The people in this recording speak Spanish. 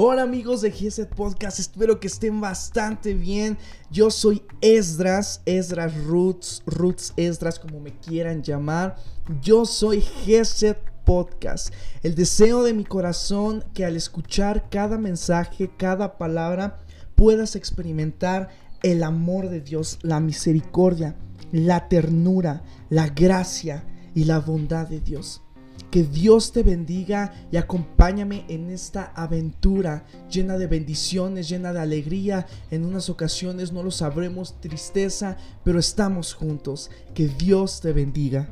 Hola amigos de GZ Podcast, espero que estén bastante bien. Yo soy Esdras, Esdras Roots, Roots Esdras, como me quieran llamar. Yo soy GZ Podcast. El deseo de mi corazón que al escuchar cada mensaje, cada palabra, puedas experimentar el amor de Dios, la misericordia, la ternura, la gracia y la bondad de Dios. Que Dios te bendiga y acompáñame en esta aventura llena de bendiciones, llena de alegría. En unas ocasiones no lo sabremos, tristeza, pero estamos juntos. Que Dios te bendiga.